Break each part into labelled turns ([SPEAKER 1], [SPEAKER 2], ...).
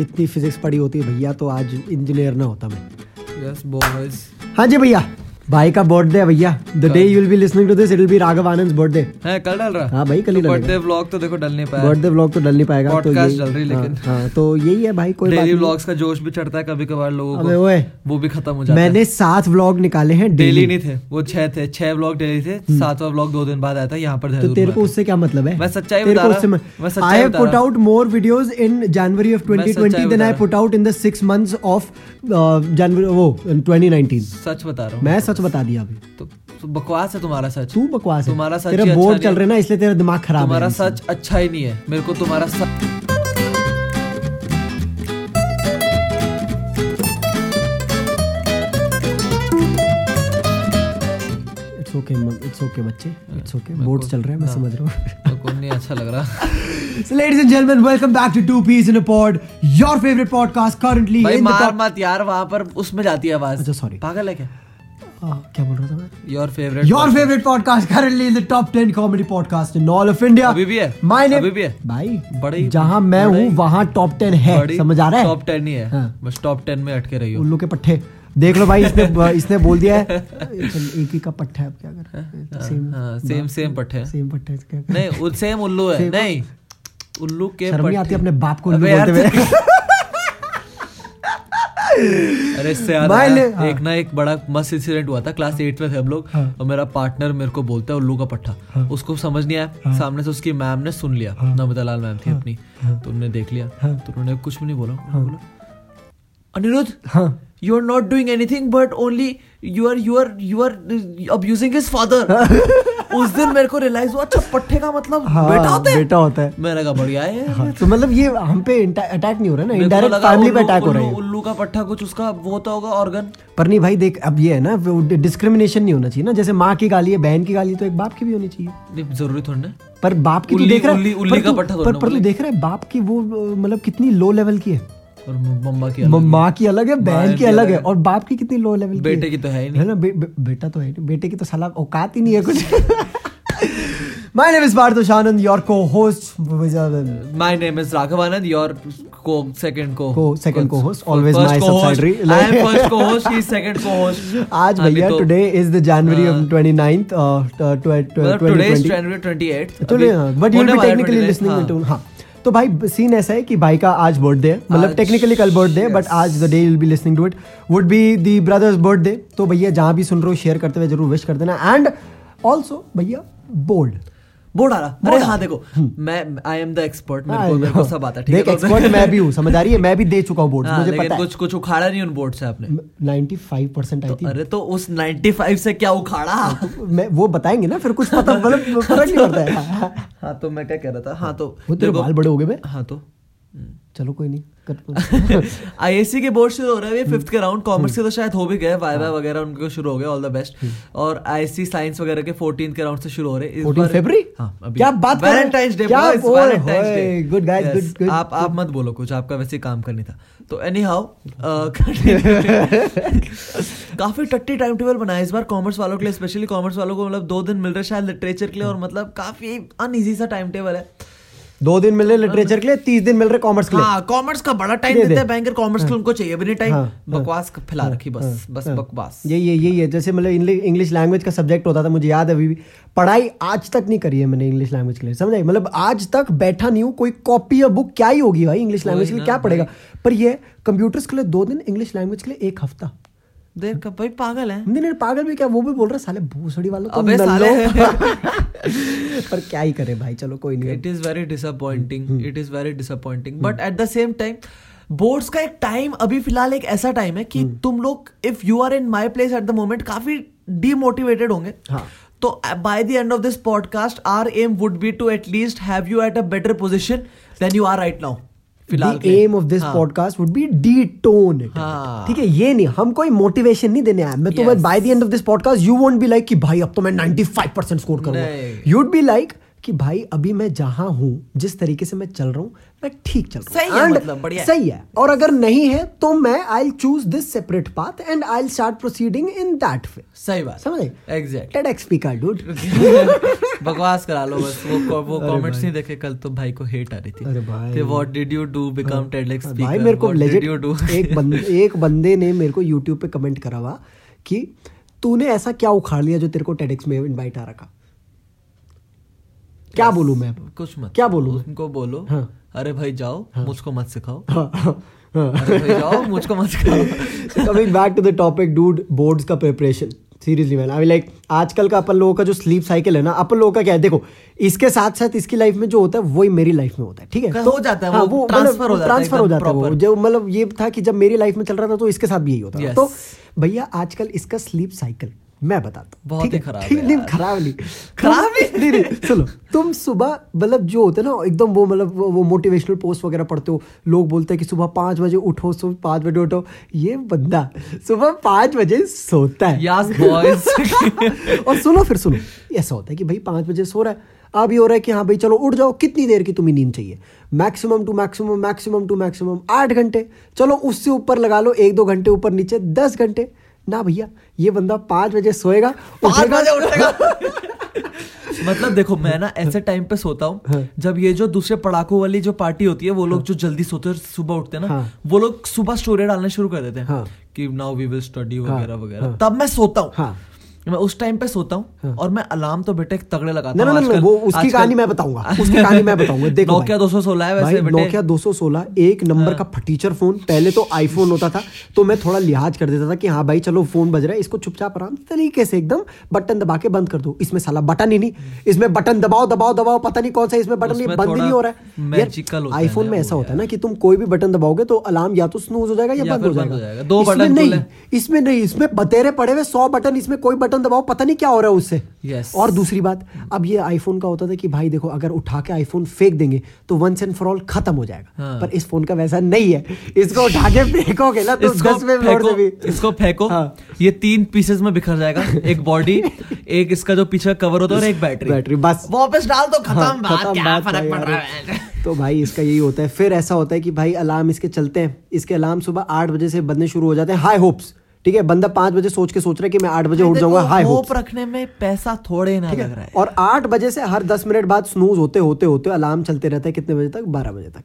[SPEAKER 1] इतनी फिजिक्स पढ़ी होती भैया तो आज इंजीनियर ना होता मैं।
[SPEAKER 2] यस बॉयज़
[SPEAKER 1] हाँ जी भैया। भाई का बर्थडे है भैया। The day you will be listening to this it will be Raghav Anand birthday
[SPEAKER 2] है कल डाल रहा
[SPEAKER 1] हाँ। भाई कल ही
[SPEAKER 2] बर्थडे व्लॉग तो देखो डल नहीं पाया।
[SPEAKER 1] बर्थडे व्लॉग तो डल नहीं पाएगा तो
[SPEAKER 2] Podcast डल रही
[SPEAKER 1] हाँ,
[SPEAKER 2] लेकिन।
[SPEAKER 1] हाँ तो यही है भाई कोई बात
[SPEAKER 2] डेली
[SPEAKER 1] नहीं।
[SPEAKER 2] व्लॉग्स का जोश भी चढ़ता है कभी कभार लोगों को।
[SPEAKER 1] अबे ओए।
[SPEAKER 2] वो भी खत्म हो जाता है।
[SPEAKER 1] मैंने सात व्लॉग निकाले हैं
[SPEAKER 2] डेली नहीं थे वो छह थे छह व्लॉग डेली थे सातवां व्लॉग दो दिन बाद आया था यहाँ पर
[SPEAKER 1] तो तेरे को उससे क्या मतलब है?
[SPEAKER 2] मैं सच्चाई बता रहा हूँ। मैं सच्चाई
[SPEAKER 1] I have put out more videos in January of
[SPEAKER 2] मैं
[SPEAKER 1] 2020 then I put out in the 6 months of January वो 2019
[SPEAKER 2] सच बता रहा हूँ।
[SPEAKER 1] मैं सच बता दिया अभी।
[SPEAKER 2] तो तो बकवास है तुम्हारा सच।
[SPEAKER 1] तू बकवास है।
[SPEAKER 2] तुम्हारा सच
[SPEAKER 1] तेरा
[SPEAKER 2] अच्छा
[SPEAKER 1] बोर्ड चल। रहा है ना इसलिए तेरा दिमाग खराब है।
[SPEAKER 2] तुम्हारा सच अच्छा ही नहीं है। मेरे को तुम्हारा सच
[SPEAKER 1] इट्स ओके इट्स ओके बच्चे। इट्स ओके बोर्ड चल रहा है मैं समझ रहा हूँ।
[SPEAKER 2] मेरे नहीं अच्छा लग रहा।
[SPEAKER 1] So, ladies and gentlemen, welcome back to Two Peas in a Pod, your favorite podcast currently
[SPEAKER 2] भाई मार मत यार वहाँ पर उसमें जाती है आवाज़।
[SPEAKER 1] अच्छा.
[SPEAKER 2] पागल है क्या?
[SPEAKER 1] क्या बोल रहा था मैं?
[SPEAKER 2] Your favourite
[SPEAKER 1] Your favorite podcast currently in the top 10 comedy podcast in all of India.
[SPEAKER 2] अभी भी है?
[SPEAKER 1] My name.
[SPEAKER 2] अभी भी है?
[SPEAKER 1] भाई
[SPEAKER 2] बड़ी
[SPEAKER 1] जहाँ मैं हूँ टॉप 10 है समझ आ रहा है
[SPEAKER 2] टॉप ही है
[SPEAKER 1] हाँ।
[SPEAKER 2] बस टॉप टेन में अटके रही हो
[SPEAKER 1] उल्लू के पट्टे देख लो भाई इसने इसने बोल दिया है एक ही का पट्टा है अब क्या कर सेम
[SPEAKER 2] हाँ सेम सेम पट्टे
[SPEAKER 1] सेम पट्टा है
[SPEAKER 2] नहीं सेम उल्लू है नहीं उल्लू के
[SPEAKER 1] शर्म आती अपने बाप को उल्लू बोलते हुए
[SPEAKER 2] अरे इससे याद आया,
[SPEAKER 1] हाँ।
[SPEAKER 2] एक ना एक बड़ा मस्त इंसिडेंट हुआ था क्लास एट में थे हम लोग और मेरा पार्टनर मेरे को बोलता है उल्लू का पट्टा। उसको समझ नहीं आया सामने से उसकी मैम ने सुन लिया नमिता लाल मैम थी अपनी तो उन्होंने देख लिया तो उन्होंने कुछ भी नहीं बोला अनिरुद्ध बोला अनिरुद्ध!
[SPEAKER 1] हाँ
[SPEAKER 2] you are not doing anything but only you are you are you are abusing his father उस दिन मेरे को रियलाइज़ हुआ अच्छा पट्टे का मतलब
[SPEAKER 1] हाँ
[SPEAKER 2] बेटा होता है।
[SPEAKER 1] बेटा होता है।
[SPEAKER 2] मैंने कहा बढ़िया है।
[SPEAKER 1] हाँ, तो मतलब ये हम पे अटैक नहीं हो रहा ना इनडायरेक्ट फैमिली पे अटैक हो रहा है
[SPEAKER 2] उल्लू का पट्टा कुछ उसका वो होता होगा ऑर्गन
[SPEAKER 1] पर नहीं भाई देख अब ये है ना डिस्क्रिमिनेशन नहीं होना चाहिए ना जैसे माँ की गाली है बहन की गाली तो एक बाप की भी होनी चाहिए।
[SPEAKER 2] ज़रूरी थोड़ी ना।
[SPEAKER 1] पर बाप की तू देख रहा है पर तू- पर तू। देख रहा है बाप की वो मतलब कितनी लो लेवल की है।
[SPEAKER 2] और मम्मा की
[SPEAKER 1] म-
[SPEAKER 2] अलग
[SPEAKER 1] माँ की अलग है बहन की अलग है। और बाप की कितनी लो लेवल की
[SPEAKER 2] बेटे की तो है ही नहीं।
[SPEAKER 1] ना बे, बे, बेटा तो है नहीं। बेटे की तो साला औकात ही नहीं है कुछ। Name is Parthosh Anand your co host
[SPEAKER 2] my name is Raghav Anand your co second co
[SPEAKER 1] Co- second co-host, always my subsidiary.
[SPEAKER 2] I am first co-host he second co-host
[SPEAKER 1] आज भैया today is the January of 29th uh, uh,
[SPEAKER 2] मतलब today is
[SPEAKER 1] 2020
[SPEAKER 2] January 28th
[SPEAKER 1] today but you will be technically
[SPEAKER 2] listening
[SPEAKER 1] listening to हाँ। तो भाई scene ऐसा है कि भाई का आज बर्थडे है। मतलब टेक्निकली कल बर्थडे है बट आज the day will be listening to it would be the brother's birthday तो भैया जहाँ भी सुन रहे हो शेयर करते हुए ज़रूर विश कर देना। एंड ऑल्सो भैया बोल्ड
[SPEAKER 2] बोर्ड आ रहा। अरे हाँ देखो मैं आई एम द एक्सपर्ट मेरे को मेरे को सब आता ठीक है
[SPEAKER 1] एक्सपर्ट मैं भी हूँ समझ आ रही है मैं भी दे चुका हूँ बोर्ड
[SPEAKER 2] हाँ,
[SPEAKER 1] मुझे पता है।
[SPEAKER 2] कुछ कुछ उखाड़ा नहीं उन बोर्ड से आपने।
[SPEAKER 1] 95 परसेंट आई थी
[SPEAKER 2] अरे तो उस 95 से क्या उखाड़ा?
[SPEAKER 1] मैं वो बताएँगे ना फिर कुछ पता मतलब फ़र्क नहीं पड़ता है।
[SPEAKER 2] हाँ तो मैं क्या कह रहा था? हाँ तो
[SPEAKER 1] तेरे बाल बड़े हो गए
[SPEAKER 2] हाँ तो
[SPEAKER 1] चलो कोई नहीं
[SPEAKER 2] आईएससी के बोर्ड शुरू हो रहे हैं फिफ्थ के राउंड कॉमर्स के तो शायद हो भी गए वाइवा वगैरह उनके शुरू हो गए ऑल द बेस्ट और आईएससी साइंस वगैरह के 14th के राउंड से शुरू हो रहे हैं। इस
[SPEAKER 1] 14
[SPEAKER 2] बार-
[SPEAKER 1] फरवरी?
[SPEAKER 2] हाँ अभी।
[SPEAKER 1] क्या बात कर रहे हैं?
[SPEAKER 2] वैलेंटाइंस डे
[SPEAKER 1] क्या
[SPEAKER 2] बॉयज़
[SPEAKER 1] बोल-
[SPEAKER 2] वैलेंटाइंस
[SPEAKER 1] होए,
[SPEAKER 2] Day
[SPEAKER 1] good guys, good, good,
[SPEAKER 2] आप आप मत बोलो कुछ आपका वैसे काम करनी था। तो एनी हाउ काफ़ी टट्टी टाइम टेबल बनाया इस बार कॉमर्स वालों के लिए स्पेशली कॉमर्स वालों को मतलब दो दिन मिल रहे शायद लिटरेचर के लिए और मतलब काफ़ी अनईजी सा टाइम टेबल है।
[SPEAKER 1] दो दिन मिल रहे लिटरेचर के लिए तीस दिन मिल रहे कॉमर्स के लिए।
[SPEAKER 2] हाँ कॉमर्स का बड़ा टाइम
[SPEAKER 1] दे
[SPEAKER 2] देते हैं बैंकर कॉमर्स के उनको चाहिए। भी टाइम
[SPEAKER 1] हाँ, हाँ,
[SPEAKER 2] बकवास फैला रखी बस बस बकवास।
[SPEAKER 1] यही ये यही है। जैसे मतलब इंग्लिश लैंग्वेज का सब्जेक्ट होता था मुझे याद है अभी भी। पढ़ाई आज तक नहीं करी है मैंने इंग्लिश लैंग्वेज के लिए समझ? मतलब आज तक बैठा नहीं हूँ कोई कॉपी या बुक क्या ही होगी भाई इंग्लिश लैंग्वेज के लिए क्या पढ़ेगा? पर ये कंप्यूटर्स के लिए दो दिन इंग्लिश लैंग्वेज के लिए एक हफ़्ता।
[SPEAKER 2] देर का भाई पागल है।
[SPEAKER 1] नहीं नहीं पागल भी क्या वो भी बोल रहे साले भूसड़ी वालों तो
[SPEAKER 2] अबे साले।
[SPEAKER 1] पर क्या ही करे भाई चलो कोई नहीं।
[SPEAKER 2] It is very disappointing it is very disappointing but at the same time boards का एक टाइम अभी फ़िलहाल एक ऐसा टाइम है कि तुम लोग if you are in my place at the moment काफ़ी डीमोटिवेटेड होंगे।
[SPEAKER 1] हाँ।
[SPEAKER 2] तो by the end of this podcast our aim would be to at least have you at a better position then you are right now फ़िलहाल
[SPEAKER 1] aim of this. Podcast would be the tone. ठीक है ये नहीं हम कोई motivation नहीं देने आए मैं तो by the end of this podcast you won't be like कि भाई अब तो मैं 95 परसेंट स्कोर करूँगा। बी लाइक कि भाई अभी मैं जहाँ हूँ जिस तरीके से मैं चल रहा हूँ मैं ठीक चल रहा हूँ।
[SPEAKER 2] सही है मतलब, बढ़िया।
[SPEAKER 1] सही है। और अगर नहीं है तो मैं I choose this separate path and I start proceeding in that way
[SPEAKER 2] सही बात।
[SPEAKER 1] समझ?
[SPEAKER 2] Exact
[SPEAKER 1] TEDx speaker dude
[SPEAKER 2] बकवास करा लो बस। वो वो कमेंट्स नहीं देखे कल तो भाई को हेट आ रही थी।
[SPEAKER 1] अरे भाई।
[SPEAKER 2] कि what did you do become TEDx speaker
[SPEAKER 1] भाई मेरे को
[SPEAKER 2] what did you do
[SPEAKER 1] legit एक बंदे एक बंदे ने मेरे को यूट्यूब पे कमेंट करा हुआ कि तूने ऐसा क्या उखाड़ लिया जो तेरे को टेडेक्स में इनवाइट आ रखा? क्या बोलूँ मैं?
[SPEAKER 2] कुछ मत।
[SPEAKER 1] क्या बोलूँ?
[SPEAKER 2] उनको बोलो।
[SPEAKER 1] हाँ।
[SPEAKER 2] अरे भाई जाओ मुझको मत सिखाओ।
[SPEAKER 1] हाँ, हाँ, हाँ।
[SPEAKER 2] अरे भाई जाओ मुझको मत सिखाओ।
[SPEAKER 1] Coming back to the topic dude boards का प्रिपरेशन सीरियसली मैन अभी लाइक आजकल का अपन लोगों का जो स्लीप साइकिल है ना अपन लोगों का क्या है? देखो इसके साथ साथ इसकी लाइफ में जो होता है वही मेरी लाइफ में होता है ठीक है?
[SPEAKER 2] हो जाता है,
[SPEAKER 1] हाँ,
[SPEAKER 2] वो ट्रांसफ़र हो जाता
[SPEAKER 1] ट्रांसफ़र हो जाता है जो मतलब ये था कि जब मेरी लाइफ में चल रहा था तो इसके साथ भी यही होता
[SPEAKER 2] है
[SPEAKER 1] तो भैया आजकल इसका स्लीप साइकिल मैं बताता हूँ।
[SPEAKER 2] बहुत ही खराब है?
[SPEAKER 1] ठीक, नहीं खराब नहीं।
[SPEAKER 2] खराब
[SPEAKER 1] नहीं नहीं सुनो तुम सुबह मतलब जो होते हैं ना एकदम वो मतलब वो, वो मोटिवेशनल पोस्ट वगैरह पढ़ते हो लोग बोलते हैं कि सुबह पाँच बजे उठो सुबह पाँच बजे उठो। ये बंदा सुबह पाँच बजे सोता है।
[SPEAKER 2] यस बॉयज़
[SPEAKER 1] और सुनो फिर सुनो। ऐसा होता है कि भाई पाँच बजे सो रहा है। अब ये हो रहा है कि हाँ भाई चलो उठ जाओ कितनी देर की तुम्हें नींद चाहिए? Maximum two maximum maximum two maximum आठ घंटे। चलो उससे ऊपर लगा लो एक दो घंटे ऊपर नीचे दस घंटे। ना भैया ये बंदा पाँच बजे सोएगा
[SPEAKER 2] पाँच
[SPEAKER 1] उठेगा-
[SPEAKER 2] बजे उठेगा मतलब देखो मैं ना ऐसे टाइम पे सोता हूँ
[SPEAKER 1] हाँ।
[SPEAKER 2] जब ये जो दूसरे पड़ाकों वाली जो पार्टी होती है वो लोग जो जल्दी सोते हैं सुबह उठते हैं ना
[SPEAKER 1] हाँ।
[SPEAKER 2] वो लोग सुबह स्टोरी डालना शुरू कर देते हैं
[SPEAKER 1] हाँ।
[SPEAKER 2] कि नाउ वी विल स्टडी वगैरह वगैरह
[SPEAKER 1] हाँ।
[SPEAKER 2] तब मैं सोता हूँ
[SPEAKER 1] हाँ।
[SPEAKER 2] मैं उस टाइम पे सोता हूँ और मैं अलार्म तो बेटे तगड़े लगाता हूँ आजकल-
[SPEAKER 1] वो उसकी कहानी मैं बताऊँगा। उसकी कहानी मैं बताऊँगा। देखो
[SPEAKER 2] नोकिया
[SPEAKER 1] भाई।
[SPEAKER 2] 216 है वैसे बेटे। हाँ।
[SPEAKER 1] नोकिया 216 एक नंबर का फटीचर फ़ोन। पहले तो आईफोन होता था तो मैं थोड़ा लिहाज कर देता था कि हाँ भाई चलो फ़ोन बज रहा है इसको चुपचाप आराम तरीके से एकदम बटन दबा के बंद कर दो। इसमें साला बटन ही नहीं। इसमें बटन दबाओ दबाओ दबाओ पता नहीं कौन सा इसमें बटन नहीं बंद ही नहीं हो रहा है।
[SPEAKER 2] है
[SPEAKER 1] आईफोन में ऐसा होता है ना कि तुम कोई भी बटन दबाओगे तो अलार्म या तो स्नूज हो जाएगा या बंद हो
[SPEAKER 2] हो
[SPEAKER 1] जाएगा।
[SPEAKER 2] दो बटन
[SPEAKER 1] नहीं इसमें नहीं इसमें बतेरे पड़े हुए सौ बटन इसमें कोई बटन दबाओ पता नहीं क्या हो रहा है उससे।
[SPEAKER 2] Yes.
[SPEAKER 1] और दूसरी बात अब ये आईफोन का होता था कि भाई देखो अगर उठा के आईफोन फेंक देंगे तो वंस एंड फॉर ऑल खत्म हो जाएगा।
[SPEAKER 2] हाँ।
[SPEAKER 1] पर इस फ़ोन का वैसा नहीं है। इसको उठा के फेंकोगे ना तो
[SPEAKER 2] इसको फेंको
[SPEAKER 1] भी
[SPEAKER 2] इसको फेंको।
[SPEAKER 1] हाँ।
[SPEAKER 2] ये तीन पीसेस में बिखर जाएगा एक बॉडी एक इसका जो पीछे कवर होता है और एक बैटरी
[SPEAKER 1] बैटरी बस।
[SPEAKER 2] वापस डाल दो खत्म
[SPEAKER 1] हाँ,
[SPEAKER 2] बात क्या फ़र्क पड़ रहा है?
[SPEAKER 1] तो भाई इसका यही होता है। फिर ऐसा होता है कि भाई अलार्म इसके चलते हैं। इसके अलार्म सुबह आठ बजे से बजने शुरू हो जाते हैं। हाई होप्स ठीक है बंदा पाँच बजे सोच के सोच रहा है कि मैं आठ बजे उठ जाऊँगा हाई
[SPEAKER 2] होप रखने में पैसा थोड़े ना लग रहा
[SPEAKER 1] है।
[SPEAKER 2] है
[SPEAKER 1] और आठ बजे से हर दस मिनट बाद स्नूज होते होते होते अलार्म चलते रहते है कितने बजे तक? बारह बजे तक।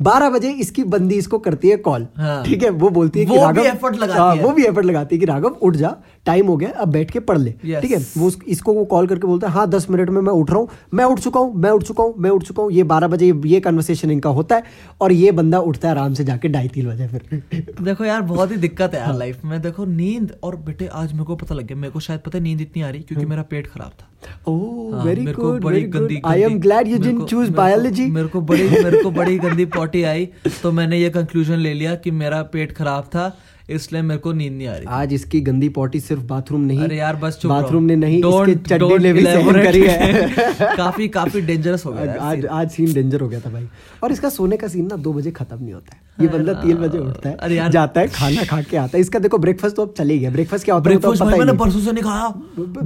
[SPEAKER 1] बारह बजे इसकी बंदी इसको करती है कॉल
[SPEAKER 2] हाँ।
[SPEAKER 1] ठीक है? वो बोलती है वो कि
[SPEAKER 2] वो भी
[SPEAKER 1] राघव
[SPEAKER 2] effort लगाती
[SPEAKER 1] हाँ,
[SPEAKER 2] है।
[SPEAKER 1] वो भी एफर्ट लगाती है कि राघव उठ जा टाइम हो गया अब बैठ के पढ़ ले। ठीक है? वो इसको वो कॉल करके बोलता है हाँ दस मिनट में मैं उठ रहा हूँ मैं उठ चुका हूँ मैं उठ चुका हूँ मैं उठ चुका हूँ। ये बारह बजे ये- कन्वर्सेशन इनका होता है और ये बंदा उठता है आराम से जाके ढाई तीन बजे फिर।
[SPEAKER 2] देखो यार बहुत ही दिक्कत है यार
[SPEAKER 1] हाँ।
[SPEAKER 2] लाइफ में। देखो नींद और बेटे आज मेरे को पता लग गया मेरे को शायद पता है नींद इतनी आ रही क्योंकि मेरा पेट खराब था। हाँ,
[SPEAKER 1] वेरी गुड
[SPEAKER 2] बड़ी गंदी
[SPEAKER 1] good I am glad you didn't choose biology
[SPEAKER 2] मेरे को बड़ी मेरे को बड़ी गंदी पॉटी आई तो मैंने ये कंक्लूजन ले लिया कि मेरा पेट खराब था इसलिए मेरे को नींद नहीं आ रही
[SPEAKER 1] आज इसकी गंदी पॉटी सिर्फ़ बाथरूम नहीं
[SPEAKER 2] अरे यार बस
[SPEAKER 1] बाथरूम ने नहीं
[SPEAKER 2] Don't-
[SPEAKER 1] इसके चड्डी ने भी करी है।
[SPEAKER 2] काफ़ी काफ़ी डेंजरस हो गया
[SPEAKER 1] आज आज सीन डेंजर हो गया था भाई। और इसका सोने का सीन ना दो बजे खत्म नहीं होता है। ये बंदा तीन बजे उठता है अरे
[SPEAKER 2] यार।
[SPEAKER 1] जाता है खाना खा के आता है। इसका देखो ब्रेकफास्ट तो अब चले गया। ब्रेकफास्ट क्या होता है तो
[SPEAKER 2] ब्रेकफास्ट मैंने परसों से नहीं खाया।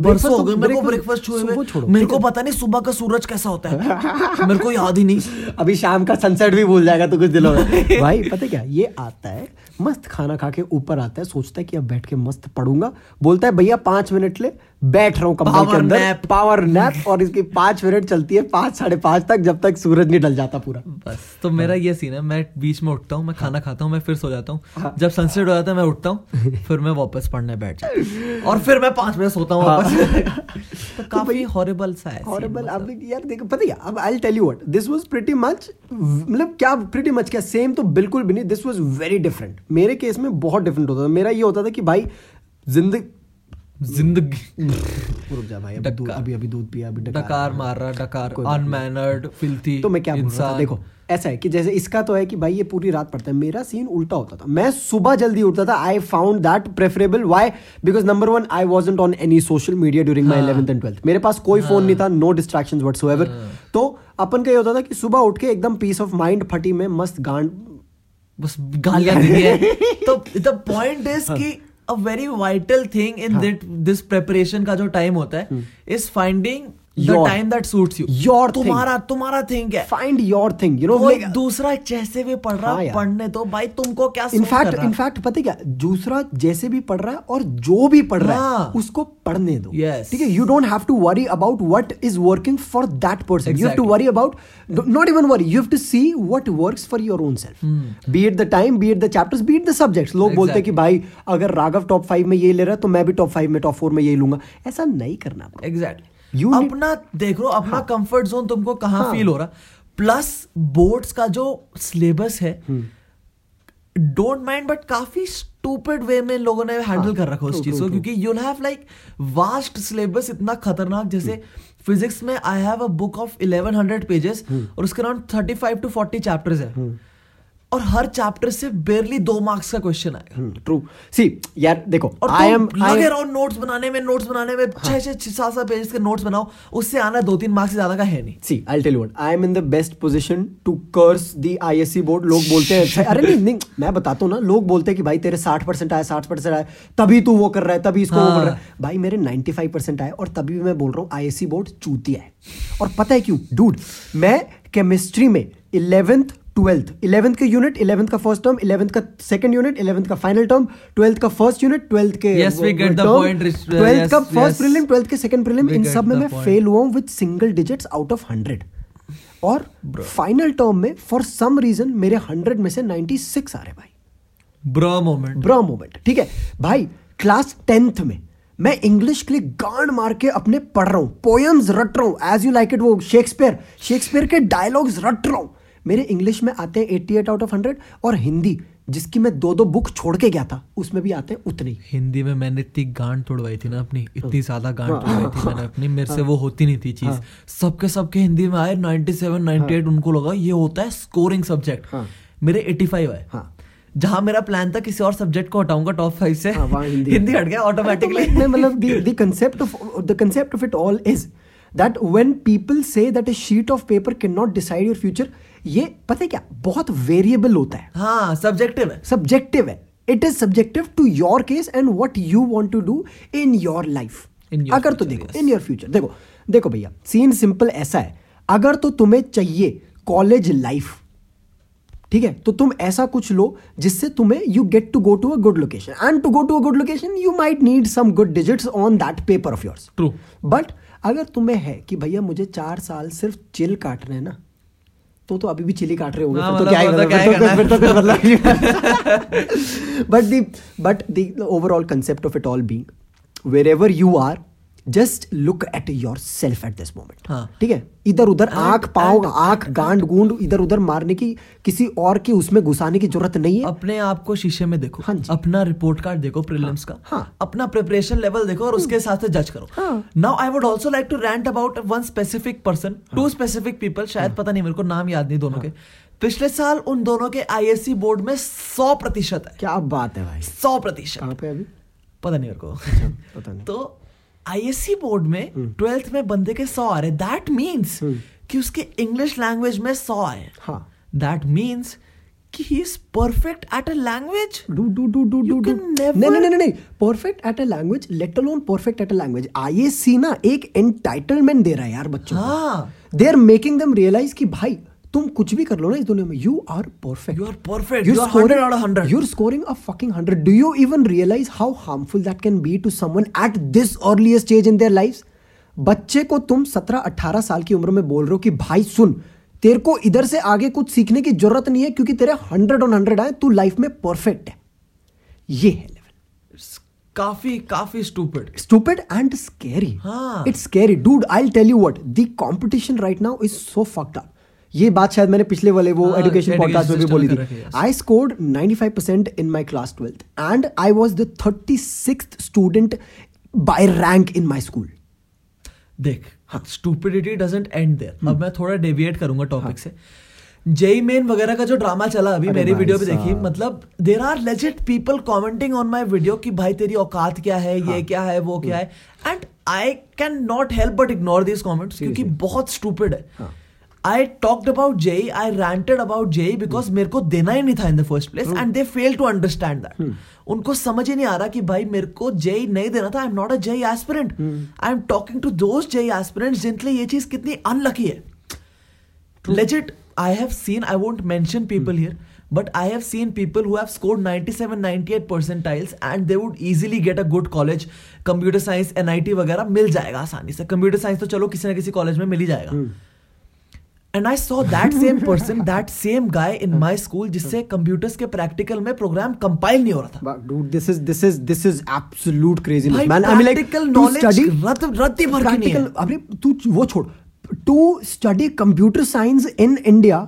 [SPEAKER 2] परसों हो
[SPEAKER 1] तो-
[SPEAKER 2] गए मेरे को ब्रेकफास्ट छुए हुए मेरे को पता नहीं सुबह का सूरज कैसा होता है। मेरे को याद ही नहीं।
[SPEAKER 1] अभी शाम का सनसेट भी भूल जाएगा तो कुछ दिनों में। भाई पता क्या? ये आता है मस्त खाना खा के ऊपर आता है सोचता है कि अब बैठ के मस्त पढ़ूँगा। बोलता है भैया पाँच मिनट ले बैठ रहा हूँ कंबल के अंदर। पावर नैप और इसकी पाँच मिनट चलती है पाँच साढ़े पाँच तक जब तक सूरज नहीं ढल जाता पूरा।
[SPEAKER 2] बस तो मेरा
[SPEAKER 1] हाँ।
[SPEAKER 2] ये सीन है मैं बीच में उठता हूँ मैं खाना खाता हूँ मैं फिर सो जाता हूँ। जब सनसेट हो जाता है मैं उठता हूँ फिर मैं वापस पढ़ने बैठ जाता हूँ। और फिर मैं पाँच बजे सोता हूँ
[SPEAKER 1] हाँ।
[SPEAKER 2] वापस। तो काफ़ी हॉरिबल सा है
[SPEAKER 1] हॉरिबल अब
[SPEAKER 2] मतलब।
[SPEAKER 1] यार देखो पता है अब I tell you what this was pretty much मतलब क्या प्रीटी मच क्या सेम तो बिल्कुल भी नहीं दिस वाज वेरी डिफरेंट मेरे केस में बहुत डिफरेंट होता था। मेरा ये होता था कि भाई ज़िंदगी
[SPEAKER 2] ज़िंदगी।
[SPEAKER 1] रुक जा भाई अभी अभी अभी दूध पिया अभी डकार।
[SPEAKER 2] डकार मार रहा डकार।
[SPEAKER 1] कोई बात नहीं।
[SPEAKER 2] अनमैनर्ड फिल्थी
[SPEAKER 1] तो मैं क्या बोल रहा था? देखो ऐसा है कि जैसे इसका तो है कि भाई ये पूरी रात पढ़ता है। मेरा सीन उल्टा होता था। मैं सुबह जल्दी उठता था। I found that preferable why because number one I wasn't on any social media during my eleventh and twelfth मेरे पास कोई फ़ोन नहीं था नो डिस्ट्रैक्शन वट्स तो अपन का ये होता था कि सुबह उठ के एकदम पीस ऑफ़ माइंड फटी में मस्त गांड
[SPEAKER 2] बस गालियाँ दी है तो द पॉइंट। इज़ कि a very vital thing in that this preparation का जो टाइम होता है
[SPEAKER 1] हम्म।
[SPEAKER 2] Is finding the
[SPEAKER 1] Your-
[SPEAKER 2] time that suits
[SPEAKER 1] Your
[SPEAKER 2] तुम्हारा तुम्हारा थिंग है।
[SPEAKER 1] Find your thing you know
[SPEAKER 2] कोई
[SPEAKER 1] like
[SPEAKER 2] दूसरा जैसे भी पढ़ रहा
[SPEAKER 1] हाँ
[SPEAKER 2] पढ़ने दो भाई तुमको क्या
[SPEAKER 1] इनफैक्ट इनफैक्ट पता है क्या? दूसरा जैसे भी पढ़ रहा है और जो भी पढ़ रहा है
[SPEAKER 2] हाँ।
[SPEAKER 1] उसको पढ़ने दो। ठीक है? You don't have to worry about what is working for that person you have to worry about not even worry you have to see what works for your own self be at the time be at the chapters be it the subjects लोग बोलते हैं कि भाई अगर Raghav top five में ये ले रहा है तो मैं भी टॉप फाइव में टॉप फोर में यही लूँगा. ऐसा नहीं करना.
[SPEAKER 2] एग्जैक्टली
[SPEAKER 1] You
[SPEAKER 2] अपना देखो अपना कंफर्ट जोन तुमको कहाँ फील हो रहा। प्लस बोर्ड्स का जो सिलेबस है डोंट माइंड बट काफ़ी स्टूपिड वे में लोगों ने हैंडल कर रखा उस चीज़ को। क्योंकि you'll have like vast syllabus इतना खतरनाक जैसे फिजिक्स में I have a book of 1100 pages और उसके अराउंड 35 टू 40 चैप्टर्स है। और हर चैप्टर से बेरली दो मार्क्स का क्वेश्चन आएगा।
[SPEAKER 1] ट्रू सी यार देखो आई एम
[SPEAKER 2] लगे रहो नोट्स बनाने में नोट्स बनाने में छह छह छह सात सात पेजेस के नोट्स बनाओ उससे आना दो तीन मार्क्स से ज़्यादा का है नहीं।
[SPEAKER 1] See I tell you what I am in the best position to curse the ISC board लोग बोलते हैं अच्छा अरे नहीं नहीं मैं बताता हूँ ना लोग बोलते हैं कि भाई तेरे 60 परसेंट आए 60 परसेंट आए तभी तू वो कर रहा है तभी इसको वो
[SPEAKER 2] हाँ।
[SPEAKER 1] कर रहा है। भाई मेरे 95 परसेंट आए और तभी भी मैं बोल रहा हूँ आईएससी बोर्ड चूतिया है। और पता है क्यों? डूड मैं केमिस्ट्री में इलेवेंथ ट्वेल्थ। इलेवंथ के यूनिट इलेवंथ का फ़र्स्ट टर्म इलेवेंथ का सेकंड यूनिट इलेवेंथ का फाइनल टर्म ट्वेल्थ का फ़र्स्ट यूनिट ट्वेल्थ के
[SPEAKER 2] Yes, we get the point, Rich.
[SPEAKER 1] Twelfth का फ़र्स्ट. प्रीलिम ट्वेल्थ के सेकंड प्रीलिम इन सब में मैं फेल हुआ हूँ with single digits out of hundred और फाइनल टर्म में फॉर सम रीजन मेरे हंड्रेड में से 96 आ रहे भाई।
[SPEAKER 2] ब्रो मोमेंट
[SPEAKER 1] ब्रा मोमेंट ठीक है? भाई क्लास टेंथ में मैं इंग्लिश के लिए गांड मार के अपने पढ़ रहा हूँ पोयम्स रट रहा हूँ एज यू लाइक इट वो शेक्सपियर शेक्सपियर के डायलॉग्स रट रहा हूँ। मेरे इंग्लिश में आते हैं 88 आउट ऑफ़ 100 और हिंदी जिसकी मैं दो दो बुक छोड़ के गया था उसमें भी आते हैं। उतने
[SPEAKER 2] हिंदी में मैंने इतनी गांड तोड़वाई थी ना अपनी
[SPEAKER 1] हाँ।
[SPEAKER 2] इतनी ज़्यादा गांड तोड़वाई थी मैंने अपनी मेरे से वो होती नहीं थी
[SPEAKER 1] हाँ।
[SPEAKER 2] चीज़ सबके सबके हिंदी में आए 97 98 उनको लगा ये होता है स्कोरिंग सब्जेक्ट
[SPEAKER 1] हाँ।
[SPEAKER 2] मेरे 85 आए।
[SPEAKER 1] हाँ।
[SPEAKER 2] जहाँ मेरा प्लान था किसी और सब्जेक्ट को हटाऊँगा टॉप फाइव से
[SPEAKER 1] हाँ, हिंदी
[SPEAKER 2] हट गया ऑटोमेटिकली
[SPEAKER 1] मैं मतलब the concept of the concept of it all is that when people say that a sheet of paper cannot decide your future ये पता है क्या? बहुत वेरिएबल होता है।
[SPEAKER 2] हाँ सब्जेक्टिव है।
[SPEAKER 1] सब्जेक्टिव है। It is subjective to your case and what you want to do in your life अगर तो देखो इन योर फ्यूचर देखो देखो भैया सीन सिंपल ऐसा है। अगर तो तुम्हें चाहिए कॉलेज लाइफ ठीक है? तो तुम ऐसा कुछ लो जिससे तुम्हें you get to go to a good location and to go to a good location you might need some good digits on that paper of yours
[SPEAKER 2] true
[SPEAKER 1] but अगर तुम्हें है कि भैया मुझे चार साल सिर्फ़ चिल काटने हैं ना तो तो अभी भी चिली काट रहे होंगे
[SPEAKER 2] हाँ,
[SPEAKER 1] तो
[SPEAKER 2] मतलब
[SPEAKER 1] क्या ही तो मतलब but the but the overall concept of it all being wherever you are just look at yourself at this moment
[SPEAKER 2] हाँ।
[SPEAKER 1] ठीक है? इधर उधर आँख पाओ आँख गांड गूंड इधर उधर मारने की किसी और की उसमें घुसाने की ज़रूरत नहीं है।
[SPEAKER 2] अपने आप को शीशे में देखो।
[SPEAKER 1] हाँ जी।
[SPEAKER 2] अपना रिपोर्ट कार्ड देखो प्रीलिम्स का।
[SPEAKER 1] हाँ।
[SPEAKER 2] अपना प्रिपरेशन लेवल देखो और उसके हिसाब से जज करो।
[SPEAKER 1] हाँ।
[SPEAKER 2] Now I would also like to rant about one specific person to specific people
[SPEAKER 1] हाँ।
[SPEAKER 2] शायद पता नहीं मेरे को नाम याद नहीं दोनों के। पिछले साल उन दोनों के आईएससी बोर्ड में सौ प्रतिशत है।
[SPEAKER 1] क्या बात है भाई।
[SPEAKER 2] सौ प्रतिशत। पता नहीं मेरे को।
[SPEAKER 1] नहीं।
[SPEAKER 2] तो आईएससी बोर्ड में ट्वेल्थ में बंदे के सौ आ रहे। दैट मीन्स कि उसके इंग्लिश लैंग्वेज में सौ आए।
[SPEAKER 1] हाँ।
[SPEAKER 2] दैट मीन्स कि he is perfect at a language
[SPEAKER 1] do do do do do
[SPEAKER 2] can
[SPEAKER 1] नहीं नहीं नहीं नहीं perfect at a language let alone perfect at a language ISC ना एक एंटाइटलमेंट दे रहा है यार बच्चों
[SPEAKER 2] हाँ।
[SPEAKER 1] They are making them realize कि भाई तुम कुछ भी कर लो ना इस दुनिया में you are perfect
[SPEAKER 2] you are perfect you are 100 you
[SPEAKER 1] are scoring a fucking 100 do you even realize how harmful that can be to someone at this earliest stage in their lives बच्चे को तुम 17 18 साल की उम्र में बोल रहे हो कि भाई सुन तेरे को इधर से आगे कुछ सीखने की ज़रूरत नहीं है क्योंकि तेरे 100 ऑन 100 आए तू लाइफ में परफेक्ट है. ये है लेवल
[SPEAKER 2] काफ़ी काफ़ी stupid
[SPEAKER 1] stupid
[SPEAKER 2] and
[SPEAKER 1] scary it's scary dude I tell you what the competition right now is so fucked ये बात शायद मैंने पिछले वाले वो
[SPEAKER 2] हाँ,
[SPEAKER 1] एजुकेशन पॉडकास्ट में भी बोली थी।
[SPEAKER 2] है.
[SPEAKER 1] I scored 95% in my class 12th and I was the 36th student by rank in my school
[SPEAKER 2] देख स्टूपिडिटी डजंट एंड देयर अब मैं थोड़ा डेविएट करूँगा टॉपिक से। जेई मेन वगैरह का जो ड्रामा चला अभी मेरी वीडियो पे देखी मतलब there are legit people commenting on my video कि भाई तेरी औकात क्या है ये क्या है वो क्या है। And I can not help but ignore this comments क्योंकि बहुत स्टूपिड है।
[SPEAKER 1] हाँ।
[SPEAKER 2] I talked about JEE I ranted about JEE because मेरे को देना ही नहीं था in the first place and they fail to understand that उनको समझ ही नहीं आ रहा कि भाई मेरे को जेई नहीं देना था I am not a JEE aspirant I am talking to those JEE aspirants जिनके लिए ये चीज़ कितनी अनलकी है. Legit i have seen i won't mention people here but i have seen people who have scored 97 98 percentiles and they would easily get a good college. Computer science nit वगैरह मिल जाएगा आसानी से. कंप्यूटर साइंस तो चलो किसी ना किसी कॉलेज में मिल ही जाएगा. And I saw that same person that same guy in my school जिससे कंप्यूटर्स के प्रैक्टिकल में प्रोग्राम कंपाइल नहीं हो रहा था
[SPEAKER 1] But dude, this is this is this is absolute craziness,
[SPEAKER 2] भाई
[SPEAKER 1] man. I mean, like to study
[SPEAKER 2] रत रत्ती भर की नहीं है
[SPEAKER 1] practical. अरे तू वो छोड़. To study computer science in India,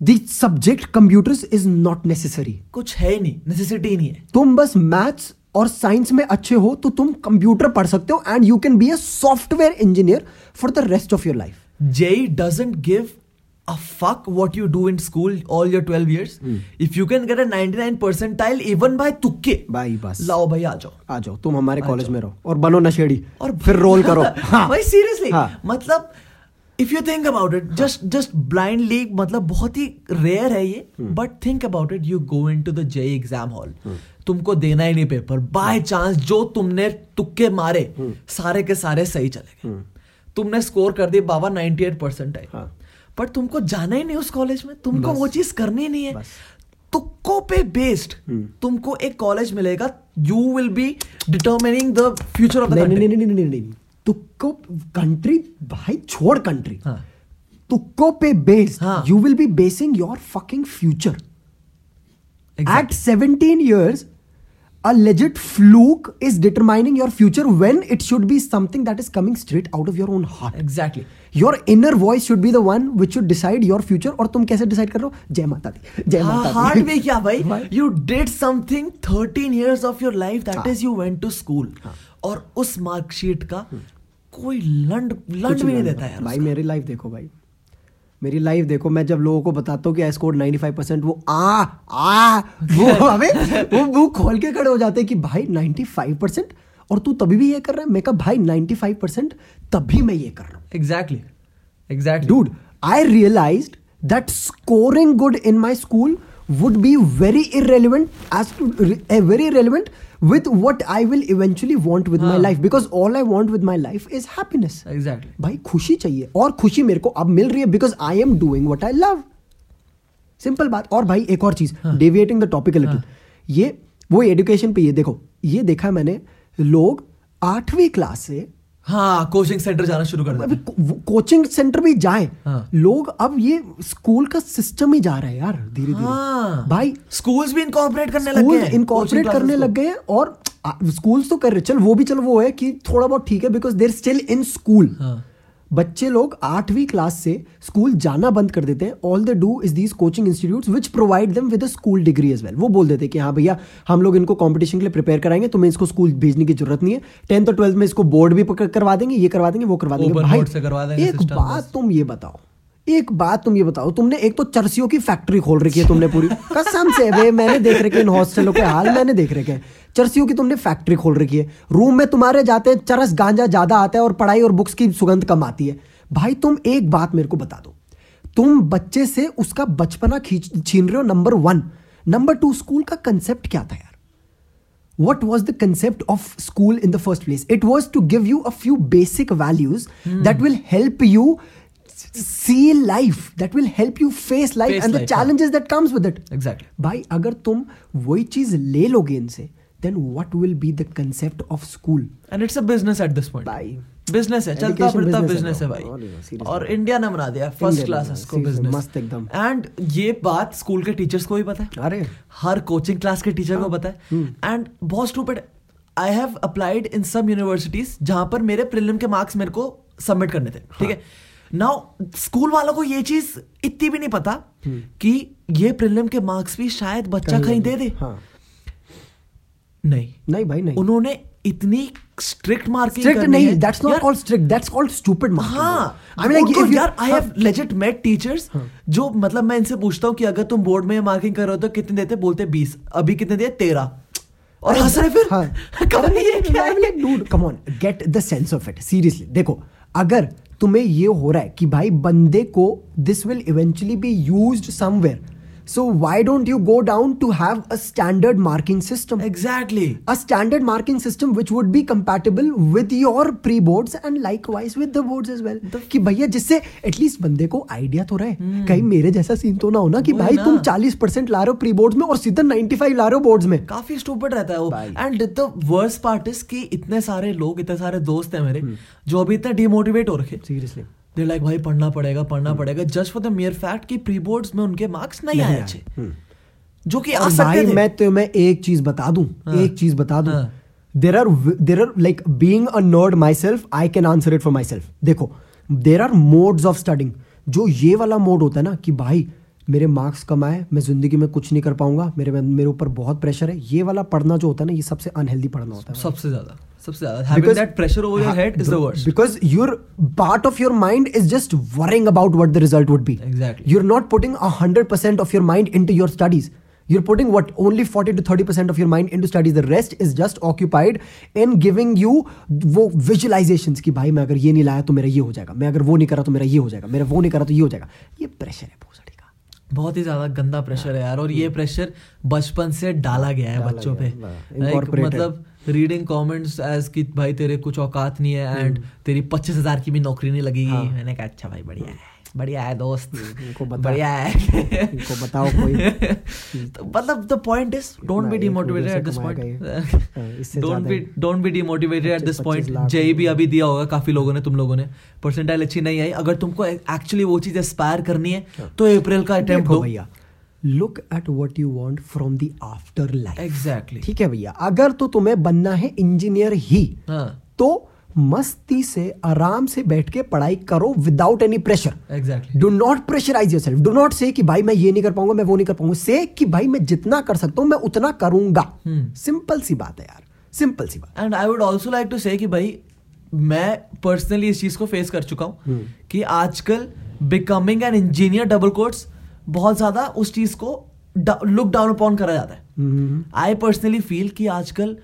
[SPEAKER 1] the subject computers is not necessary.
[SPEAKER 2] कुछ है ही नहीं नेसेसिटी नहीं है
[SPEAKER 1] तुम बस मैथ्स और साइंस में अच्छे हो तो तुम कंप्यूटर पढ़ सकते हो and you can be a software engineer for the rest of your life
[SPEAKER 2] JEE doesn't give a fuck what you do in school all your 12 years. If you can get a 99 percentile even by तुक्के
[SPEAKER 1] भाई बस
[SPEAKER 2] लाओ भाई आ जाओ
[SPEAKER 1] आ जाओ तुम हमारे college में रहो और बनो नशेड़ी
[SPEAKER 2] और
[SPEAKER 1] फिर रोल करो हाँ
[SPEAKER 2] भाई सीरियसली
[SPEAKER 1] हाँ।
[SPEAKER 2] मतलब if you think about it just just blindly मतलब बहुत ही रेयर है ये but think about it you go into the JEE exam hall तुमको देना ही नहीं पेपर बाय चांस जो तुमने तुक्के मारे सारे के सारे सही चले गए. तुमने स्कोर कर दिया बाबा 98 परसेंट है। पर तुमको जाना ही नहीं उस कॉलेज में। तुमको वो चीज़ करनी नहीं है। तुक्कों पे बेस्ड तुमको एक कॉलेज मिलेगा। You will be determining the future of the
[SPEAKER 1] नहीं नहीं नहीं नहीं तुक्को कंट्री भाई छोड़ कंट्री
[SPEAKER 2] हाँ।
[SPEAKER 1] तुक्को पे based. You will be basing your fucking future at 17 years a legit fluke is determining your future when it should be something that is coming straight out of your own heart
[SPEAKER 2] exactly
[SPEAKER 1] your inner voice should be the one which should decide your future और तुम कैसे decide कर रहे हो जय माता दी जय माता दी
[SPEAKER 2] हार्ड में क्या भाई। You did something 13 years of your life that
[SPEAKER 1] हाँ।
[SPEAKER 2] Is you went to school और उस मार्कशीट का कोई लंड लंड भी नहीं देता यार
[SPEAKER 1] भाई। मेरी लाइफ देखो भाई मेरी लाइफ देखो मैं जब लोगों को बताता हूँ कि आई स्कोर 95 परसेंट वो आ आ वो अबे वो वो खोल के खड़े हो जाते हैं कि भाई 95 परसेंट और तू तभी भी ये कर रहा है? मैं कहा भाई 95 परसेंट तभी मैं ये कर रहा हूँ.
[SPEAKER 2] Exactly exactly
[SPEAKER 1] dude i realized that scoring good in my school would be very irrelevant as to uh, very irrelevant with what i will eventually want with my
[SPEAKER 2] हाँ.
[SPEAKER 1] life because all i want with my life is happiness.
[SPEAKER 2] Exactly.
[SPEAKER 1] भाई खुशी चाहिए और खुशी मेरे को अब मिल रही है because I am doing what I love simple बात। और भाई एक और चीज़ डेविएटिंग द टॉपिक लिटिल ये वो एडुकेशन पे ये देखो ये देखा है मैंने लोग आठवीं क्लास से
[SPEAKER 2] हाँ कोचिंग सेंटर जाना शुरू कर
[SPEAKER 1] अभी को- कोचिंग सेंटर भी जाए।
[SPEAKER 2] हाँ।
[SPEAKER 1] लोग अब ये स्कूल का सिस्टम ही जा रहा है यार धीरे
[SPEAKER 2] हाँ।
[SPEAKER 1] धीरे भाई
[SPEAKER 2] स्कूल्स भी इनकॉर्पोरेट करने लग गए हैं
[SPEAKER 1] इनकॉर्पोरेट करने लग गए हैं और स्कूल्स तो कर रहे चल वो भी चल वो है कि थोड़ा बहुत ठीक है because they're still in school
[SPEAKER 2] हाँ।
[SPEAKER 1] बच्चे लोग आठवीं क्लास से स्कूल जाना बंद कर देते हैं। All they do is these coaching institute which provide them with school degree as well वो बोल देते हैं कि हाँ भैया हम लोग इनको कॉम्पिटिशन के लिए प्रिपेयर कराएँगे तुम्हें इसको स्कूल भेजने की ज़रूरत नहीं है। टेंथ और ट्वेल्थ में इसको बोर्ड भी करवा देंगे ये करवा देंगे वो करवा देंगे। भाई
[SPEAKER 2] से करवा देंगे
[SPEAKER 1] एक बात तुम ये बताओ एक बात तुम ये बताओ तुमने एक तो चरसियों की फैक्ट्री खोल रखी है तुमने पूरी। कसम से बे मैंने देख रखे इन हॉस्टलों के हाल मैंने देख रखे हैं। चरसियों की तुमने फैक्ट्री खोल रखी है। रूम में तुम्हारे जाते हैं चरस गांजा ज़्यादा आता है और पढ़ाई और बुक्स की सुगंध कम आती है। भाई तुम एक बात मेरे को बता दो। तुम बच्चे से उसका बचपना खींच छीन रहे हो number one number two school का कंसेप्ट क्या था यार? What was the concept of school in the first place? It was to give you a few basic values that will help you s- see life that will help you face life
[SPEAKER 2] Face
[SPEAKER 1] and the
[SPEAKER 2] life, हाँ.
[SPEAKER 1] challenges that comes with it.
[SPEAKER 2] Exactly
[SPEAKER 1] भाई अगर तुम वही चीज़ ले लोगे इनसे then what will be the concept of school?
[SPEAKER 2] And it's a business at this point
[SPEAKER 1] भाई
[SPEAKER 2] business है चलता फिरता बिज़नेस है भाई।
[SPEAKER 1] और
[SPEAKER 2] इंडिया ने बना दिया फ़र्स्ट क्लास
[SPEAKER 1] ने
[SPEAKER 2] इसको बिज़नेस
[SPEAKER 1] मस्त एकदम।
[SPEAKER 2] एंड ये बात स्कूल के टीचर्स को भी पता है।
[SPEAKER 1] अरे।
[SPEAKER 2] हर कोचिंग क्लास के टीचर को
[SPEAKER 1] हाँ।
[SPEAKER 2] पता है। एंड बहुत stupid I have applied in some universities जहाँ पर मेरे प्रीलिम के मार्क्स मेरे को सबमिट करने थे ठीक है। नाउ स्कूल वालों को ये चीज़ इतनी भी नहीं पता कि ये प्रीलिम के मार्क्स भी शायद बच्चा कहीं दे दे।
[SPEAKER 1] हाँ।
[SPEAKER 2] नहीं।
[SPEAKER 1] नहीं भाई नहीं।
[SPEAKER 2] उन्होंने इतनी स्ट्रिक्ट मार्किंग
[SPEAKER 1] strict नहीं that's not called strict that's called stupid marking
[SPEAKER 2] हाँ
[SPEAKER 1] mean like
[SPEAKER 2] उनको
[SPEAKER 1] if
[SPEAKER 2] यार I have legit met teachers जो मतलब मैं इनसे पूछता हूँ कि अगर तुम बोर्ड में मार्किंग कर रहे हो तो कितने देते? बोलते बीस। अभी कितने दिए? तेरह। और हंस रहे फिर?
[SPEAKER 1] हाँ।
[SPEAKER 2] कब ये क्या है?
[SPEAKER 1] Dude come on get the sense of it seriously देखो अगर तुम्हें ये हो रहा है कि भाई बंदे को this will eventually be use somewhere so why don't you go down to have a standard marking system?
[SPEAKER 2] Exactly
[SPEAKER 1] a standard marking system which would be compatible with your pre boards and likewise with the boards as well. कि भैया जिससे at least बंदे को idea तो रहे। कहीं मेरे जैसा सीन तो ना हो ना कि भाई
[SPEAKER 2] ना।
[SPEAKER 1] तुम 40 परसेंट ला रहे हो प्री बोर्ड्स में और सीधा 95 ला रहे हो बोर्ड्स में।
[SPEAKER 2] काफ़ी स्टूपिड रहता है वो। And the worst part is कि इतने सारे लोग इतने सारे दोस्त हैं मेरे
[SPEAKER 1] हम्म।
[SPEAKER 2] जो अभी इतने डिमोटिवेट हो रखे।
[SPEAKER 1] सीरियसली
[SPEAKER 2] दे लाइक भाई पढ़ना पड़ेगा
[SPEAKER 1] हम्म।
[SPEAKER 2] पढ़ना पड़ेगा just for the mere fact कि प्री बोर्ड्स में उनके मार्क्स नहीं आए अच्छे जो कि आ
[SPEAKER 1] हम्म।
[SPEAKER 2] सकते थे
[SPEAKER 1] मैं तो मैं एक चीज़ बता दूँ
[SPEAKER 2] हाँ।
[SPEAKER 1] एक चीज़ बता दूँ। There are there are like being a nerd myself I can answer it for myself देखो there are modes of studying जो ये वाला मोड होता है ना कि भाई मेरे मार्क्स कम आए मैं ज़िंदगी में कुछ नहीं कर पाऊँगा मेरे मेरे ऊपर बहुत प्रेशर है ये वाला पढ़ना जो होता है ना ये सबसे अनहेल्दी पढ़ना होता है
[SPEAKER 2] सबसे ज़्यादा सबसे ज़्यादा having that pressure over your head is the worst
[SPEAKER 1] your part of your mind is just worrying about what the result would be
[SPEAKER 2] Exactly.
[SPEAKER 1] you're not putting a hundred percent of your mind into your studies you're putting what only 40 to 30 percent of your mind into studies the rest is just occupied in giving you वो visualizations कि भाई मैं अगर ये नहीं लाया तो मेरा ये हो जाएगा मैं अगर वो नहीं करा तो मेरा ये हो जाएगा मेरा वो नहीं करा तो ये हो जाएगा ये प्रेशर है भोसड़ी का
[SPEAKER 2] बहुत ही ज़्यादा गंदा प्रेशर है यार और ये प्रेशर बचपन से डाला गया है
[SPEAKER 1] हम्म। डाला
[SPEAKER 2] बच्चों पे
[SPEAKER 1] गया है, हाँ।
[SPEAKER 2] मतलब रीडिंग कमेंट्स एज कि भाई तेरे कुछ औकात नहीं है एंड
[SPEAKER 1] हम्म।
[SPEAKER 2] तेरी पच्चीस हज़ार की भी नौकरी नहीं लगेगी
[SPEAKER 1] हाँ।
[SPEAKER 2] मैंने कहा अच्छा भाई बढ़िया है बढ़िया है दोस्त
[SPEAKER 1] इनको बता-
[SPEAKER 2] बढ़िया है।
[SPEAKER 1] इनको बताओ कोई।
[SPEAKER 2] तो मतलब the point is don't be demotivated at this point
[SPEAKER 1] हाँ,
[SPEAKER 2] don't be don't be demotivated at this point JEE भी अभी दिया होगा काफ़ी लोगों ने तुम लोगों ने। परसेंटाइल अच्छी नहीं आई। अगर तुमको एक्चुअली वो चीज़ एस्पायर करनी है तो अप्रैल का अटेम्प्ट दो।
[SPEAKER 1] भैया look at what you want from the after life
[SPEAKER 2] exactly
[SPEAKER 1] ठीक है भैया? अगर तो तुम्हें बनना है इंजीनियर ही
[SPEAKER 2] हाँ।
[SPEAKER 1] तो मस्ती से आराम से बैठ के पढ़ाई करो without any pressure
[SPEAKER 2] exactly
[SPEAKER 1] do not pressurize yourself do not say कि भाई मैं ये नहीं कर पाऊँगा मैं वो नहीं कर पाऊँगा. से कि भाई मैं जितना कर सकता हूँ मैं उतना करूँगा।
[SPEAKER 2] हम्म।
[SPEAKER 1] सिंपल सी बात है यार. सिंपल सी बात.
[SPEAKER 2] And I would also like to say कि भाई मैं पर्सनली इस चीज़ को फेस कर चुका। हूँ कि आजकल becoming an engineer double course बहुत ज़्यादा उस चीज़ को लुक डाउन अपॉन करा जाता है।
[SPEAKER 1] हम्म,
[SPEAKER 2] आई पर्सनली फील कि आजकल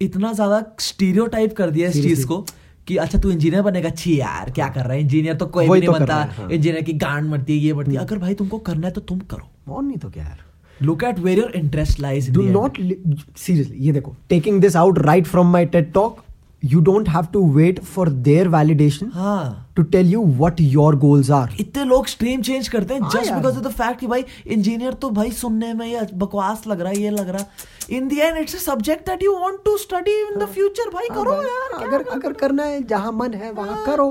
[SPEAKER 2] इतना ज़्यादा स्टीरियो कर दिया इस चीज़ को कि अच्छा तू इंजीनियर बनेगा छी यार क्या कर रहा है? इंजीनियर तो कोई भी नहीं
[SPEAKER 1] तो
[SPEAKER 2] बनता।
[SPEAKER 1] हाँ।
[SPEAKER 2] इंजीनियर की गांड मरती है ये मरती है। अगर भाई तुमको करना है तो तुम करो।
[SPEAKER 1] और नहीं तो क्या यार।
[SPEAKER 2] Look at where your interest lies
[SPEAKER 1] do not seriously ये देखो taking this out right from my TED talk you don't have to wait for their validation
[SPEAKER 2] हाँ।
[SPEAKER 1] To tell you what your goals are
[SPEAKER 2] इतने लोग stream change करते हैं
[SPEAKER 1] हाँ
[SPEAKER 2] just. Because of the fact कि भाई इंजीनियर तो भाई सुनने में ये बकवास लग रहा है ये लग रहा। है in the end it's a subject that you want to study in the future भाई
[SPEAKER 1] हाँ
[SPEAKER 2] करो यार क्या
[SPEAKER 1] अगर अगर करना है जहाँ मन है वहाँ करो।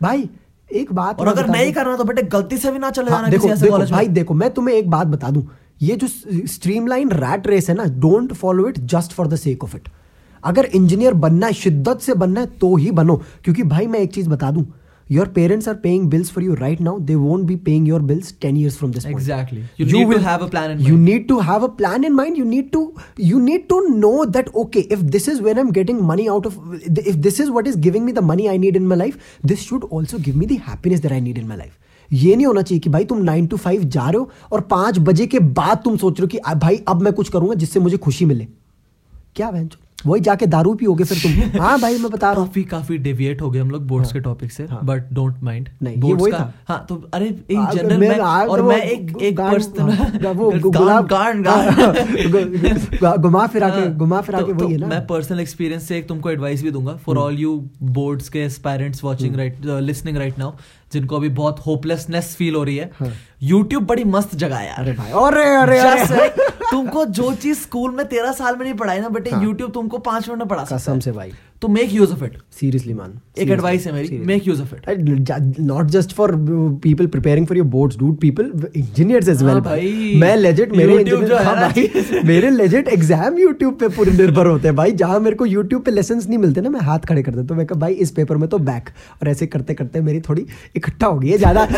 [SPEAKER 1] भाई एक बात
[SPEAKER 2] और अगर नहीं करना तो बेटे गलती से भी ना चले
[SPEAKER 1] हाँ,
[SPEAKER 2] जाना किसी ऐसे कॉलेज
[SPEAKER 1] भाई देखो मैं तुम्हें एक बात बता दूँ। ये जो स्ट्रीमलाइन रैट रेस है ना don't follow it just for the sake of it अगर इंजीनियर बनना है शिद्दत से बनना है तो ही बनो। क्योंकि भाई मैं एक चीज़ बता दूँ your parents are paying bills for you right now they won't be paying your bills ten
[SPEAKER 2] year from this actually you will have a
[SPEAKER 1] plan
[SPEAKER 2] you
[SPEAKER 1] need to have a plan in mind you need to you need to know that okay if this is where I am getting money out of if this is what is giving me the money I need in my life this should also give me the happiness that I need in my life ये नहीं होना चाहिए कि भाई तुम nine to five जा रहे हो और पाँच बजे के बाद तुम सोच रहे हो कि भाई अब मैं कुछ करूँगा जिससे मुझे खुशी मिले। क्या वह वही जाके दारू पियोगे फिर तुम। हाँ भाई मैं बता रहा हूँ।
[SPEAKER 2] काफ़ी काफ़ी डेविएट हो गए हम लोग बोर्ड्स के टॉपिक से
[SPEAKER 1] हाँ।
[SPEAKER 2] बट डोंट माइंड
[SPEAKER 1] नहीं, ये वही था।
[SPEAKER 2] हाँ तो अरे एक जनरल
[SPEAKER 1] मैं-
[SPEAKER 2] मैं और मैं एक एक पर्सन
[SPEAKER 1] हाँ, वो गुलाब
[SPEAKER 2] गान
[SPEAKER 1] घुमा फिरा के
[SPEAKER 2] हाँ,
[SPEAKER 1] घुमा फिरा
[SPEAKER 2] तो-
[SPEAKER 1] के वही है
[SPEAKER 2] तो
[SPEAKER 1] ना।
[SPEAKER 2] मैं पर्सनल एक्सपीरियंस से एक तुमको एडवाइस भी दूँगा। फॉर ऑल यू बोर्ड्स के parents watching right listening right now जिनको अभी बहुत होपलेसनेस फील हो रही है।
[SPEAKER 1] हाँ।
[SPEAKER 2] यूट्यूब बड़ी मस्त जगह है
[SPEAKER 1] अरे
[SPEAKER 2] यार
[SPEAKER 1] भाई अरे अरे अरे।
[SPEAKER 2] तुमको जो चीज़ स्कूल में तेरह साल में नहीं पढ़ाई ना बेटे
[SPEAKER 1] हाँ।
[SPEAKER 2] यूट्यूब तुमको पाँच मिनट में पढ़ा सकता
[SPEAKER 1] कसम
[SPEAKER 2] है।
[SPEAKER 1] से भाई।
[SPEAKER 2] तो make use of it
[SPEAKER 1] seriously man
[SPEAKER 2] एक एडवाइस है मेरी make use of it
[SPEAKER 1] not just for people preparing for your boards dude people engineers as well भाई मैं लेजिट मेरे
[SPEAKER 2] YouTube है
[SPEAKER 1] भाई मेरे लेजिट एग्ज़ाम यूट्यूब पे पूरे निर्भर होते हैं भाई। जहाँ मेरे को यूट्यूब पे लेसन्स नहीं मिलते ना मैं हाथ खड़े कर देता हूँ। मैं कहा भाई इस पेपर में तो बैक और ऐसे करते करते मेरी थोड़ी इकट्ठा हो गई है ज़्यादा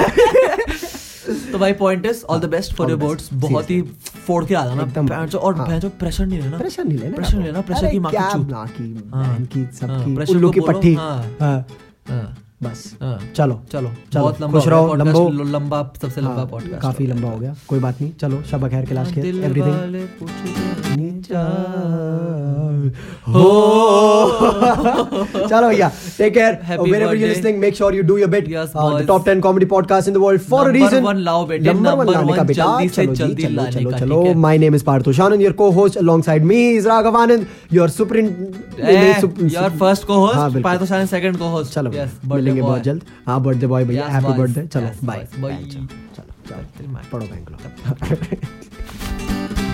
[SPEAKER 2] तो भाई point is all the best for your boards बहुत ही फोड़ के आ जाना
[SPEAKER 1] एकदम।
[SPEAKER 2] और
[SPEAKER 1] हाँ।
[SPEAKER 2] भैंचो प्रेशर नहीं लेना
[SPEAKER 1] प्रेशर नहीं लेना
[SPEAKER 2] प्रेशर नहीं लेना प्रेशर की माँ की चूत।
[SPEAKER 1] माँ की
[SPEAKER 2] हाँ।
[SPEAKER 1] बहन की
[SPEAKER 2] हाँ,
[SPEAKER 1] सबकी
[SPEAKER 2] pressure
[SPEAKER 1] उल्लू
[SPEAKER 2] की
[SPEAKER 1] पट्टी।
[SPEAKER 2] हाँ।
[SPEAKER 1] हाँ।
[SPEAKER 2] हाँ,
[SPEAKER 1] बस।
[SPEAKER 2] हाँ।
[SPEAKER 1] चलो।
[SPEAKER 2] चलो।
[SPEAKER 1] चलो,
[SPEAKER 2] बहुत लंबा
[SPEAKER 1] खुश
[SPEAKER 2] हो
[SPEAKER 1] रहो, लंबो।
[SPEAKER 2] लंबा सबसे लंबा
[SPEAKER 1] हाँ,
[SPEAKER 2] पॉडकास्ट
[SPEAKER 1] काफ़ी लंबा हो गया। कोई बात नहीं। चलो शब खैर के लास्ट के एवरीथिंग हो चलो भैया take care wherever you listening make sure
[SPEAKER 2] you
[SPEAKER 1] do your
[SPEAKER 2] bit
[SPEAKER 1] top 10 comedy podcast in the world for a
[SPEAKER 2] reason
[SPEAKER 1] number
[SPEAKER 2] 1 लाओ बेटे नंबर
[SPEAKER 1] 1
[SPEAKER 2] जल्दी से जल्दी लाने का
[SPEAKER 1] चलो
[SPEAKER 2] my name
[SPEAKER 1] is Partho Shanan your co host alongside me is Raghav Anand your super in
[SPEAKER 2] your first co host Partho Shanan second co host
[SPEAKER 1] चलो मिलेंगे बहुत जल्द हाँ बर्थडे बॉय भैया हैप्पी बर्थडे चलो बाय
[SPEAKER 2] बाय
[SPEAKER 1] चलो चलो पढ़ो बैंगलोर Thank you.